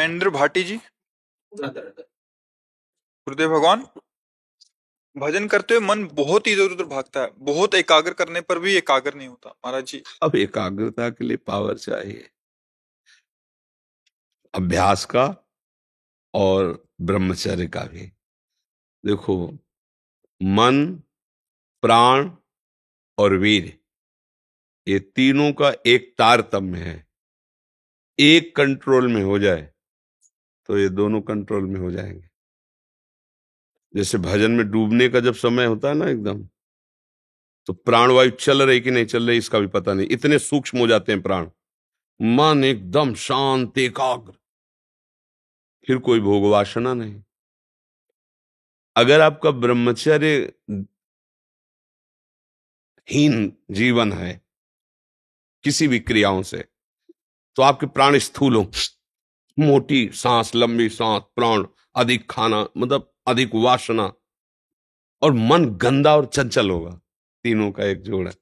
हेमेंद्र भाटी जी। गुरुदेव भगवान भजन करते हुए मन बहुत इधर उधर भागता है बहुत एकाग्र करने पर भी एकाग्र नहीं होता। महाराज जी। अब एकाग्रता के लिए पावर चाहिए। अभ्यास का और ब्रह्मचर्य का भी। देखो मन प्राण और वीर ये तीनों का एक तारतम्य है। एक कंट्रोल में हो जाए तो ये दोनों कंट्रोल में हो जाएँगे। जैसे भजन में डूबने का जब समय होता है ना एकदम तो प्राणवायु चल रही कि नहीं चल रही इसका भी पता नहीं। इतने सूक्ष्म हो जाते हैं प्राण। मन एकदम शांत, एकाग्र। फिर कोई भोग वासना नहीं। अगर आपका ब्रह्मचर्य हीन जीवन है, किसी भी क्रियाओं से तो आपके प्राण स्थूल हो। मोटी सांस, लंबी सांस, प्राण, अधिक खाना मतलब अधिक वासना। और मन गंदा और चंचल होगा। तीनों का एक जोड़ है।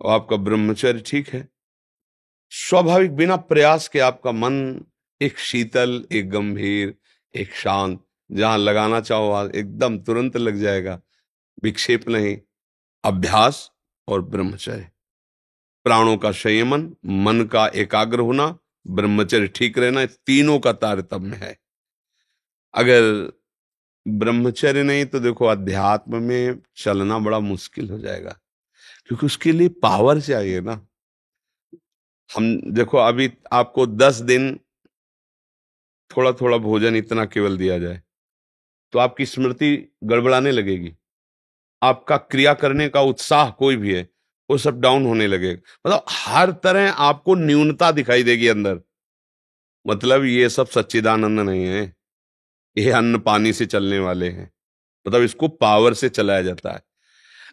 और आपका ब्रह्मचर्य ठीक है। स्वाभाविक बिना प्रयास के आपका मन एक शीतल, एक गंभीर, एक शांत, जहाँ लगाना चाहो एकदम तुरंत लग जाएगा। विक्षेप नहीं। अभ्यास और ब्रह्मचर्य। प्राणों का संयमन, मन का एकाग्र होना ब्रह्मचर्य ठीक रहना तीनों का तारतम्य है। अगर ब्रह्मचर्य नहीं तो देखो अध्यात्म में चलना बड़ा मुश्किल हो जाएगा, क्योंकि उसके लिए पावर चाहिए ना। हम देखो अभी आपको दस दिन थोड़ा थोड़ा भोजन इतना केवल दिया जाए तो आपकी स्मृति गड़बड़ाने लगेगी। आपका क्रिया करने का उत्साह कोई भी है वो सब डाउन होने लगेगा मतलब हर तरह आपको न्यूनता दिखाई देगी अंदर। मतलब ये सब सच्चिदानंद नहीं है। ये अन्न पानी से चलने वाले हैं। मतलब इसको पावर से चलाया जाता है।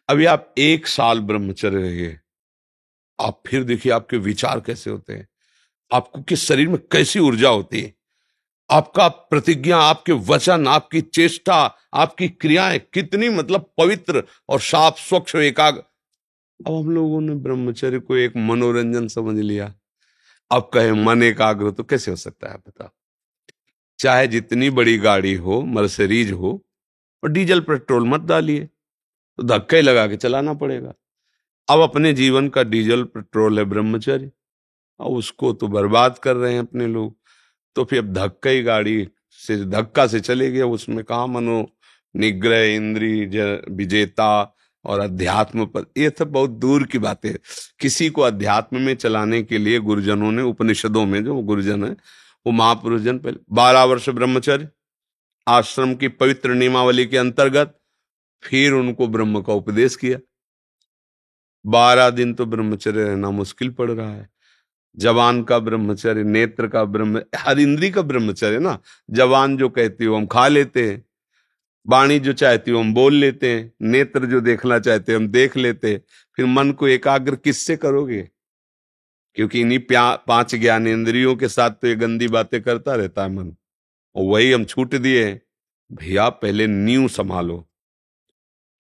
अभी आप एक साल ब्रह्मचर्य रहिए। आप फिर देखिए आपके विचार कैसे होते हैं। आपको किस शरीर में कैसी ऊर्जा होती है। आपका प्रतिज्ञा, आपके वचन, आपकी चेष्टा, आपकी क्रियाएँ कितनी मतलब पवित्र और साफ़, स्वच्छ, एकाग्र अब हम लोगों ने ब्रह्मचर्य को एक मनोरंजन समझ लिया। अब कहे मन एकाग्र तो कैसे हो सकता है बताओ? चाहे जितनी बड़ी गाड़ी हो, मर्सरीज हो, और डीजल, पेट्रोल मत डालिए। तो धक्के लगा के चलाना पड़ेगा। अब अपने जीवन का डीजल, पेट्रोल है ब्रह्मचर्य। अब उसको तो बर्बाद कर रहे हैं अपने लोग। तो फिर अब धक्का ही गाड़ी से, धक्का से चले गए उसमें कहा मनो निग्रह इंद्री विजेता और अध्यात्म पर। ये सब बहुत दूर की बातें किसी को अध्यात्म में चलाने के लिए गुरुजनों ने उपनिषदों में, जो गुरुजन है, वो महापुरुष जन पहले, बारह वर्ष ब्रह्मचर्य, आश्रम की पवित्र नियमावली के अंतर्गत फिर उनको ब्रह्म का उपदेश किया। बारह दिन तो ब्रह्मचर्य रहना मुश्किल पड़ रहा है। जवान का ब्रह्मचर्य, नेत्र का ब्रह्म, हर इंद्री का ब्रह्मचर्य ना। जवान जो कहती हो, हम खा लेते हैं। वाणी जो चाहती हो हम बोल लेते हैं, नेत्र जो देखना चाहते हैं हम देख लेते हैं, फिर मन को एकाग्र किससे करोगे? क्योंकि इन्हीं पाँच ज्ञान इंद्रियों के साथ तो ये गंदी बातें करता रहता है मन। और वही हम छूट दिए भैया, पहले न्यू संभालो।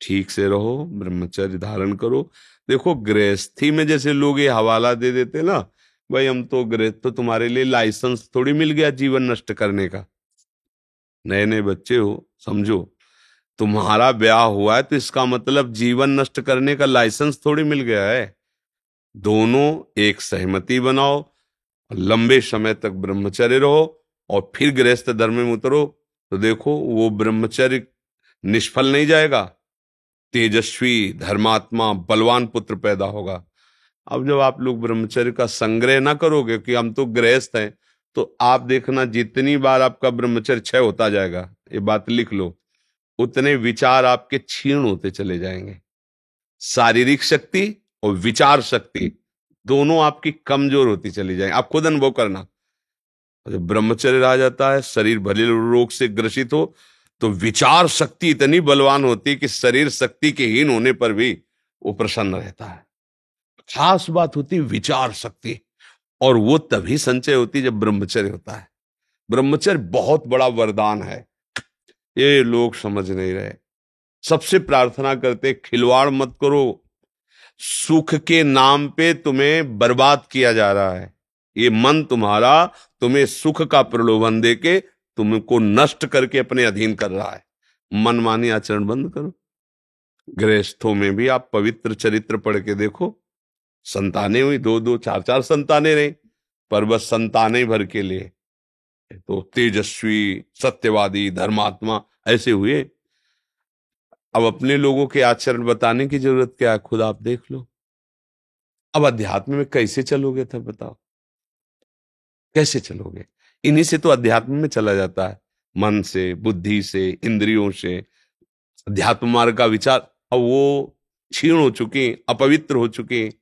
ठीक से रहो, ब्रह्मचर्य धारण करो। देखो, गृहस्थी में जैसे लोग ये हवाला दे देते ना, भाई हम तो गृहस्थ तो तुम्हारे लिए लाइसेंस थोड़ी मिल गया जीवन नष्ट करने का। नए नए बच्चे हो समझो, तुम्हारा ब्याह हुआ है तो इसका मतलब जीवन नष्ट करने का लाइसेंस थोड़ी मिल गया है। दोनों एक सहमति बनाओ, लंबे समय तक ब्रह्मचर्य रहो और फिर गृहस्थ धर्म में उतरो तो देखो वो ब्रह्मचर्य निष्फल नहीं जाएगा। तेजस्वी धर्मात्मा बलवान पुत्र पैदा होगा। अब जब आप लोग ब्रह्मचर्य का संग्रह ना करोगे कि हम तो गृहस्थ हैं तो आप देखना जितनी बार आपका ब्रह्मचर्य क्षय होता जाएगा। ये बात लिख लो, उतने विचार आपके क्षीण होते चले जाएँगे। शारीरिक शक्ति और विचार शक्ति दोनों आपकी कमज़ोर होती चली जाएँगे। आप खुद अनुभव करना। जब ब्रह्मचर्य रह जाता है, शरीर भले रोग से ग्रसित हो तो विचार शक्ति इतनी बलवान होती कि शरीर शक्ति के हीन होने पर भी वो प्रसन्न रहता है। खास बात होती विचार शक्ति, और वो तभी संचय होती जब ब्रह्मचर्य होता है। ब्रह्मचर्य बहुत बड़ा वरदान है। ये लोग समझ नहीं रहे। सबसे प्रार्थना करते, खिलवाड़ मत करो। सुख के नाम पे तुम्हें बर्बाद किया जा रहा है। ये मन तुम्हारा तुम्हें सुख का प्रलोभन दे के तुमको नष्ट करके अपने अधीन कर रहा है। मनमानी आचरण बंद करो। गृहस्थों में भी आप पवित्र चरित्र पढ़ के देखो। संतानें हुई दो दो चार चार संतानें रही, पर बस संतानें भर के लिए। तो तेजस्वी, सत्यवादी, धर्मात्मा ऐसे हुए। अब अपने लोगों के आचरण बताने की ज़रूरत क्या है? खुद आप देख लो। अब अध्यात्म में कैसे चलोगे तब बताओ। कैसे चलोगे? इन्हीं से तो अध्यात्म में चला जाता है। मन से, बुद्धि से, इंद्रियों से। अध्यात्म मार्ग का विचार अब वो क्षीण हो चुके अपवित्र हो चुके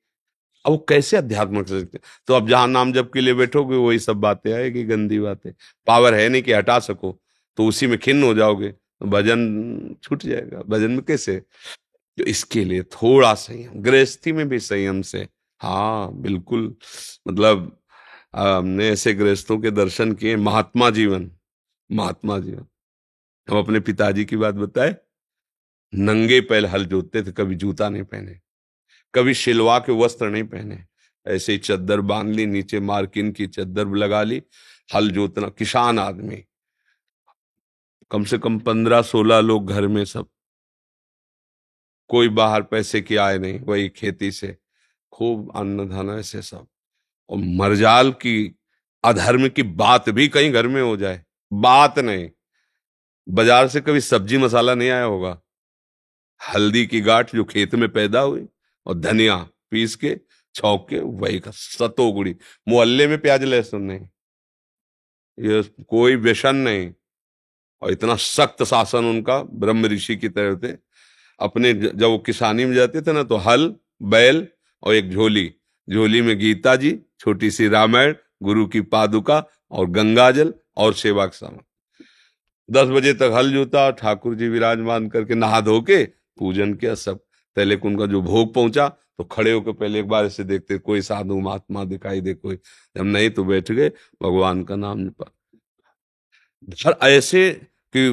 अब वो कैसे अध्यात्म कर सकते तो अब जहाँ नाम जब के लिए बैठोगे, वही सब बातें आएगी गंदी बातें। पावर है नहीं कि हटा सको तो उसी में खिन्न हो जाओगे तो भजन छूट जाएगा। भजन में कैसे? तो इसके लिए थोड़ा संयम, गृहस्थी में भी संयम से। हाँ बिल्कुल। मतलब हमने ऐसे गृहस्थों के दर्शन किए महात्मा जीवन महात्मा जीवन। हम अपने पिताजी की बात बताए, नंगे पैल हल जोतते थे, कभी जूता नहीं पहने। कभी शिलवा के वस्त्र नहीं पहने। ऐसे ही चद्दर बाँध ली, नीचे मार्किन की चद्दर लगा ली, हल जोतना, किसान आदमी। कम से कम पंद्रह सोलह लोग घर में सब। कोई बाहर पैसे की आय नहीं, वही खेती से। खूब अन्न धन ऐसे सब। और मरजाल की, अधर्म की बात भी कहीं घर में हो जाए। बात नहीं। बाज़ार से कभी सब्ज़ी मसाला नहीं आया होगा। हल्दी की गांठ जो खेत में पैदा हुई। और धनिया पीस के, छौक के, वही का सतोगुड़ी मोहल्ले में प्याज लहसुन नहीं। ये कोई व्यसन नहीं। और इतना सख्त शासन उनका, ब्रह्म ऋषि की तरह थे अपने जब वो किसानी में जाते थे ना तो हल, बैल और एक झोली। झोली में गीता जी, छोटी सी रामायण, गुरु की पादुका और गंगाजल और सेवा का सामान दस बजे तक हल जोता, ठाकुर जी विराजमान करके नहा धो के, पूजन किया, सब पहले उनका जो भोग पहुँचा तो खड़े होकर पहले एक बार ऐसे देखते, कोई साधु, महात्मा दिखाई दे, कोई। जब नहीं तो बैठ गए, भगवान का नाम सर ऐसे कि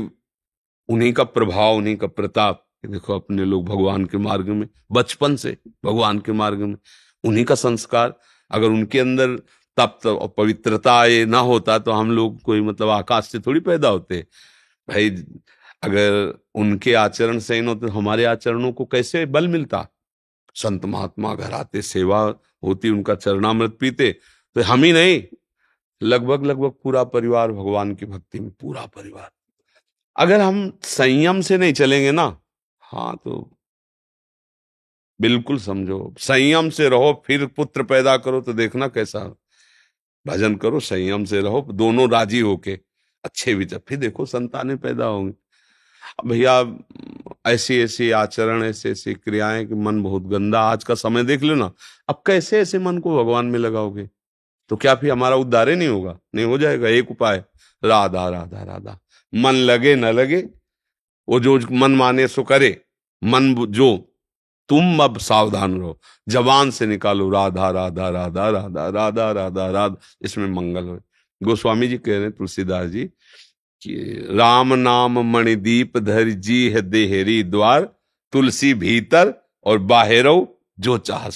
उन्हीं का प्रभाव, उन्हीं का प्रताप देखो अपने लोग भगवान के मार्ग में, बचपन से भगवान के मार्ग में, उन्हीं का संस्कार। अगर उनके अंदर तप्त और पवित्रता ये ना होता तो हम लोग कोई मतलब आकाश से थोड़ी पैदा होते। भाई अगर उनके आचरण सही हो तो हमारे आचरणों को कैसे बल मिलता? संत महात्मा घर आते, सेवा होती, उनका चरणामृत पीते तो हम ही नहीं। लगभग लगभग पूरा परिवार भगवान की भक्ति में, पूरा परिवार। अगर हम संयम से नहीं चलेंगे ना हाँ तो बिल्कुल समझो, संयम से रहो, फिर पुत्र पैदा करो तो देखना कैसा भजन करो, संयम से रहो, दोनों राज़ी होके, अच्छे विचार, फिर देखो संतानें पैदा होंगी। भैया, ऐसी ऐसी आचरण, ऐसे, ऐसी क्रियाएँ कि मन बहुत गंदा आज का समय देख लो ना, अब कैसे ऐसे मन को भगवान में लगाओगे? तो क्या फिर हमारा उद्धार ही नहीं होगा? नहीं हो जाएगा, एक उपाय। राधा राधा राधा। मन लगे, न लगे, वो जो मन माने सो करे। मन जो, तुम अब सावधान रहो। जवान से निकालो, राधा राधा राधा राधा राधा राधा राधा, इसमें मंगल हो। गोस्वामी जी कह रहे हैं, तुलसीदास जी राम नाम मणिदीप धर जी है देहरी द्वार, तुलसी भीतर और बाहरो जो चाह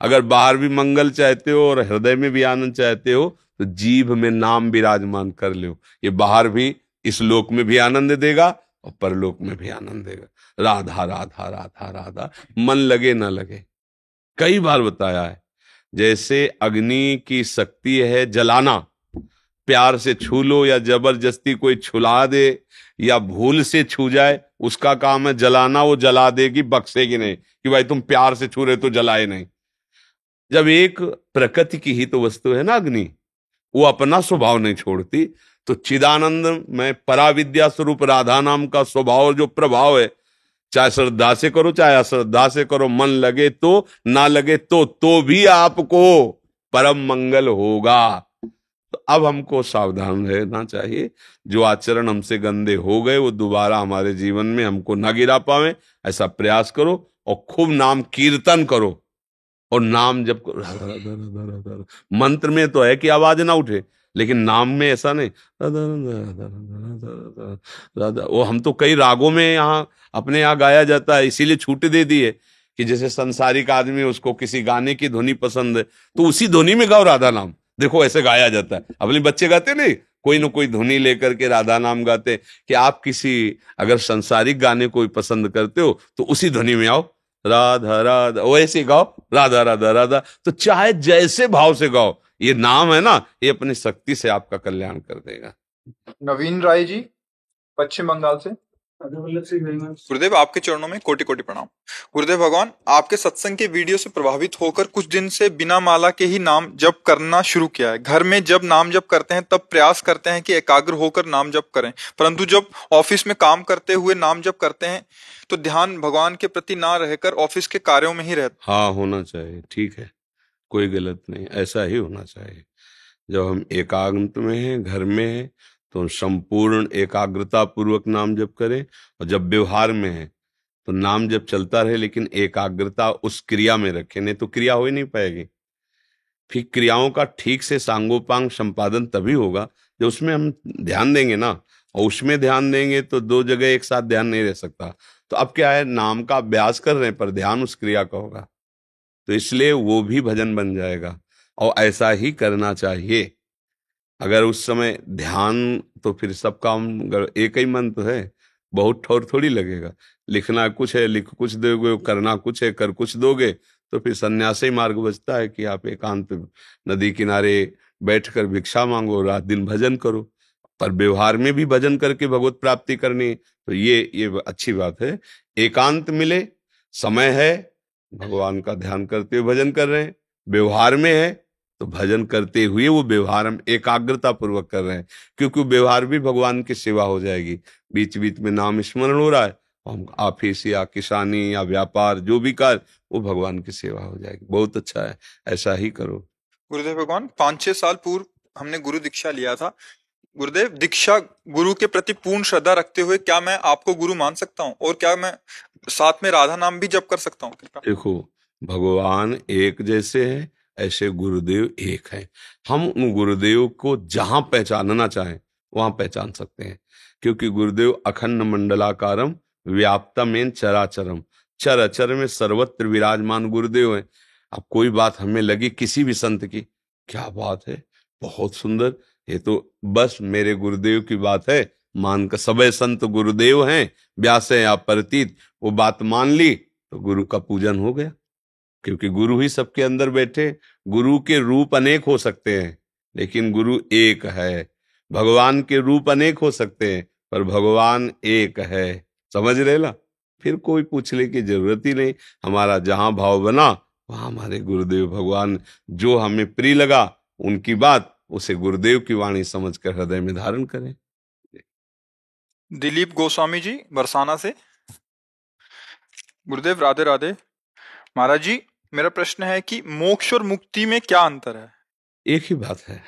अगर बाहर भी मंगल चाहते हो और हृदय में भी आनंद चाहते हो तो जीभ में नाम विराजमान कर लो ये बाहर भी इस लोक में भी आनंद देगा और परलोक में भी आनंद देगा। राधा राधा राधा राधा, मन लगे ना लगे। कई बार बताया है, जैसे अग्नि की शक्ति है जलाना प्यार से छू लो या ज़बरदस्ती कोई छुला दे या भूल से छू जाए, उसका काम है जलाना, वो जला देगी बक्सेगी नहीं कि भाई तुम प्यार से छू रहे तो जलाए नहीं। जब एक प्रकृति की ही तो वस्तु है ना अग्नि, वो अपना स्वभाव नहीं छोड़ती तो चिदानंद में पराविद्या स्वरूप राधा नाम का स्वभाव जो प्रभाव है, चाहे श्रद्धा से करो, चाहे अश्रद्धा से करो, मन लगे तो ना लगे तो तो भी आपको परम मंगल होगा। तो अब हमको सावधान रहना चाहिए जो आचरण हमसे गंदे हो गए वो दोबारा हमारे जीवन में हमको ना गिरा पावे ऐसा प्रयास करो और खूब नाम कीर्तन करो और नाम जब करो मंत्र में तो है कि आवाज़ ना उठे लेकिन नाम में ऐसा नहीं वो हम तो कई रागों में यहाँ अपने यहाँ गाया जाता है इसीलिए छूट दे दी है कि जैसे संसारिक आदमी उसको किसी गाने की ध्वनि पसंद है तो उसी ध्वनि में गाओ राधा नाम देखो, ऐसे गाया जाता है। अपने बच्चे गाते नहीं, कोई ना कोई धुनी लेकर के राधा नाम गाते कि आप किसी, अगर संसारिक गाने को पसंद करते हो तो उसी ध्वनि में आओ। राधा राधा वैसे गाओ। राधा राधा राधा। तो चाहे जैसे भाव से गाओ, ये नाम है ना, ये अपनी शक्ति से आपका कल्याण कर देगा। नवीन राय जी, पश्चिम बंगाल से। गुरुदेव, आपके चरणों में कोटि कोटि प्रणाम। गुरुदेव भगवान, आपके सत्संग के वीडियो से प्रभावित होकर कुछ दिन से बिना माला के ही नाम जप करना शुरू किया है। घर में जब नाम जप करते हैं, तब प्रयास करते हैं कि एकाग्र होकर नाम जप करें। परंतु जब ऑफ़िस में काम करते हुए नाम जप करते हैं तो ध्यान भगवान के प्रति ना रहकर ऑफ़िस के कार्यों में ही रहता हाँ। होना चाहिए, ठीक है। कोई गलत नहीं, ऐसा ही होना चाहिए। जब हम एकाग्र में हैं, घर में हैं तो संपूर्ण एकाग्रता पूर्वक नाम जप करें। और जब व्यवहार में है तो नाम जब चलता रहे, लेकिन एकाग्रता उस क्रिया में रखें, नहीं तो क्रिया हो ही नहीं पाएगी। फिर क्रियाओं का ठीक से सांगोपांग संपादन तभी होगा, जब उसमें हम ध्यान देंगे ना, और उसमें ध्यान देंगे तो दो जगह एक साथ ध्यान नहीं रह सकता। तो अब क्या है, नाम का अभ्यास कर रहे हैं, पर ध्यान उस क्रिया का होगा। तो इसलिए वो भी भजन बन जाएगा, और ऐसा ही करना चाहिए। अगर उस समय ध्यान तो फिर सब काम एक ही मन तो है, बहुत ठोर थोड़ी लगेगा। लिखना कुछ है, लिख कुछ दोगे, करना कुछ है, कर कुछ दोगे तो फिर सन्यासी मार्ग बचता है कि आप एकांत नदी किनारे बैठकर भिक्षा मांगो, रात दिन भजन करो। पर व्यवहार में भी भजन करके भगवत प्राप्ति करनी तो ये ये अच्छी बात है। एकांत मिले, समय है, भगवान का ध्यान करते हुए भजन कर रहे हैं। व्यवहार में है तो भजन करते हुए वो व्यवहार हम एकाग्रता पूर्वक कर रहे हैं क्योंकि व्यवहार भी भगवान की सेवा हो जाएगी। बीच बीच में नाम स्मरण हो रहा है हम ऑफ़िस या किसानी या व्यापार जो भी कार्य वो भगवान की सेवा हो जाएगी। बहुत अच्छा है ऐसा ही करो। गुरुदेव भगवान पाँच छह साल पूर्व हमने गुरु दीक्षा लिया था। गुरुदेव दीक्षा गुरु के प्रति पूर्ण श्रद्धा रखते हुए क्या मैं आपको गुरु मान सकता हूँ? और क्या मैं साथ में राधा नाम भी जप कर सकता हूँ? देखो भगवान एक जैसे है ऐसे गुरुदेव एक है। हम उन गुरुदेव को जहाँ पहचानना चाहें, वहाँ पहचान सकते हैं। क्योंकि गुरुदेव अखंड मंडलाकारम, व्याप्तमेन चराचरम। चर अचर में सर्वत्र विराजमान गुरुदेव है। अब कोई बात हमें लगी किसी भी संत की, क्या बात है? बहुत सुंदर। ये तो बस मेरे गुरुदेव की बात है। मान कर सब संत गुरुदेव हैं। व्यास है या प्रतीत, वो बात मान ली तो गुरु का पूजन हो गया। क्योंकि गुरु ही सबके अंदर बैठे, गुरु के रूप अनेक हो सकते हैं, लेकिन गुरु एक है। भगवान के रूप अनेक हो सकते हैं, पर भगवान एक है। समझ रहे ना? फिर कोई पूछने की ज़रूरत ही नहीं। हमारा जहाँ भाव बना, वहाँ हमारे गुरुदेव भगवान जो हमें प्रिय लगा, उनकी बात, उसे गुरुदेव की वाणी समझकर हृदय में धारण करें। दिलीप गोस्वामी जी, बरसाना से। गुरुदेव, राधे राधे। महाराज जी मेरा प्रश्न है कि मोक्ष और मुक्ति में क्या अंतर है? एक ही बात है।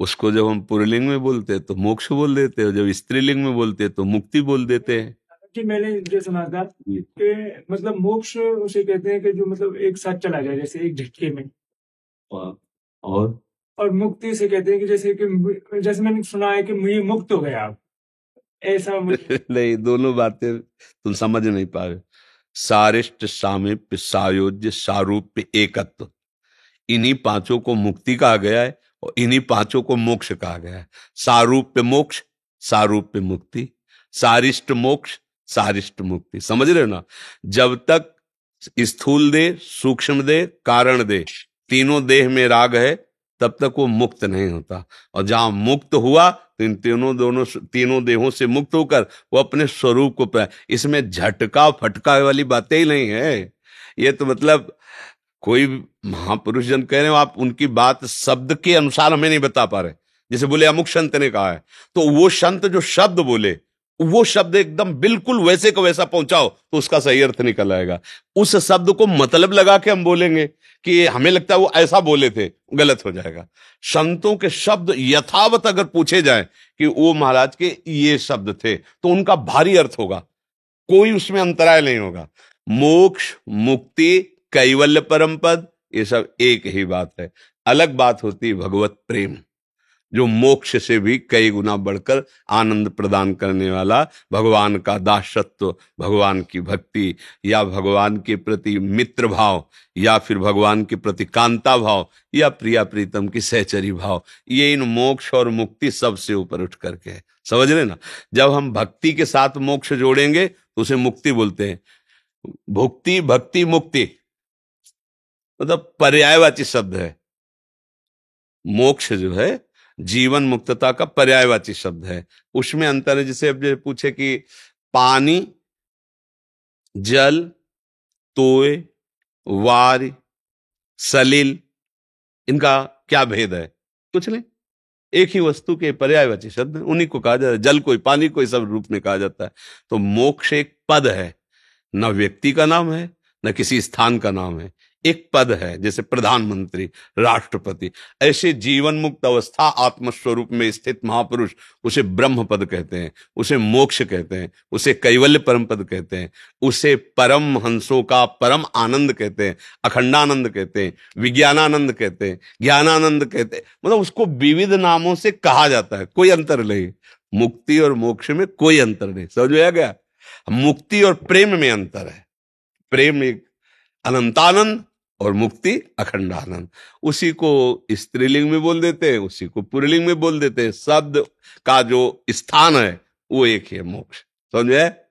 उसको जब हम पुरलिंग में बोलते हैं तो मोक्ष बोल देते हैं जब स्त्रीलिंग में बोलते हैं तो मुक्ति बोल देते हैं। कि मैंने ये सुना था कि मतलब मोक्ष उसे कहते हैं कि जो मतलब एक साथ चला जाए जैसे एक झटके में। और? और मुक्ति से कहते हैं कि जैसे कि जैसे मैंने सुना है कि मुझे मुक्त हो गया। आप ऐसा नहीं दोनों बातें तुम समझ नहीं पा रहे। सारिष्ट सामिप्य सायोज्य सारूप्य एकत्व। इन्हीं पाँचों को मुक्ति कहा गया है और इन्हीं पाँचों को मोक्ष कहा गया है। सारूप्य मोक्ष, सारूप्य मुक्ति, सारिष्ट मोक्ष, सारिष्ट मुक्ति। समझ रहे हो ना? जब तक स्थूल दे सूक्ष्म दे कारण दे तीनों देह में राग है तब तक वो मुक्त नहीं होता। और जहाँ मुक्त हुआ तो इन तीनों दोनों तीनों देहों से मुक्त होकर वो अपने स्वरूप को पाए इसमें झटका फटका वाली बातें ही नहीं है। ये तो मतलब कोई महापुरुष जन कह रहे हो, आप उनकी बात शब्द के अनुसार हमें नहीं बता पा रहे। जैसे बोले, अमुक संत ने कहा है। तो वो संत जो शब्द बोले वो शब्द एकदम बिल्कुल वैसे का वैसा पहुंचाओ तो उसका सही अर्थ निकल आएगा। उस शब्द को मतलब लगा के हम बोलेंगे कि हमें लगता है वो ऐसा बोले थे, गलत हो जाएगा। संतों के शब्द यथावत अगर पूछे जाए कि वो महाराज के ये शब्द थे तो उनका भारी अर्थ होगा। कोई उसमें अंतराय नहीं होगा। मोक्ष, मुक्ति, कैवल्य परम पद, ये सब एक ही बात है। अलग बात होती भगवत प्रेम। जो मोक्ष से भी कई गुना बढ़कर आनंद प्रदान करने वाला भगवान का दासत्व, भगवान की भक्ति या भगवान के प्रति मित्र भाव या फिर भगवान के प्रति कांता भाव या प्रिया प्रीतम की सहचरी भाव, ये इन मोक्ष और मुक्ति सबसे ऊपर उठ करके है। समझ रहे ना? जब हम भक्ति के साथ मोक्ष जोड़ेंगे तो उसे मुक्ति बोलते हैं। भुक्ति, भक्ति, मुक्ति। मतलब पर्यायवाची शब्द है। मोक्ष जो है जीवन मुक्तता का पर्यायवाची शब्द है। उसमें अंतर है, जैसे पूछे कि पानी, जल तोय वार, सलील, इनका क्या भेद है? कुछ नहीं। एक ही वस्तु के पर्यायवाची शब्द उन्हीं को कहा जाता है। जल कोई पानी कोई सब रूप में कहा जाता है। तो मोक्ष एक पद है। न व्यक्ति का नाम है, न किसी स्थान का नाम है। एक पद है, जैसे प्रधानमंत्री, राष्ट्रपति। ऐसे जीवन मुक्त अवस्था आत्मस्वरूप में स्थित महापुरुष उसे ब्रह्म पद कहते हैं, उसे मोक्ष कहते हैं, उसे कैवल्य परम पद कहते हैं, उसे परम हंसों का परम आनंद कहते हैं, अखंडानंद कहते हैं, विज्ञानानंद कहते हैं, ज्ञानानंद कहते हैं। मतलब उसको विविध नामों से कहा जाता है, कोई अंतर नहीं। मुक्ति और मोक्ष में कोई अंतर नहीं समझ में आ गया? मुक्ति और प्रेम में अंतर है। प्रेम एक अनंतानंद और मुक्ति अखंड आनंद उसी को स्त्रीलिंग में बोल देते हैं, उसी को पुरलिंग में बोल देते हैं। शब्द का जो स्थान है, वो एक ही है मोक्ष। समझे?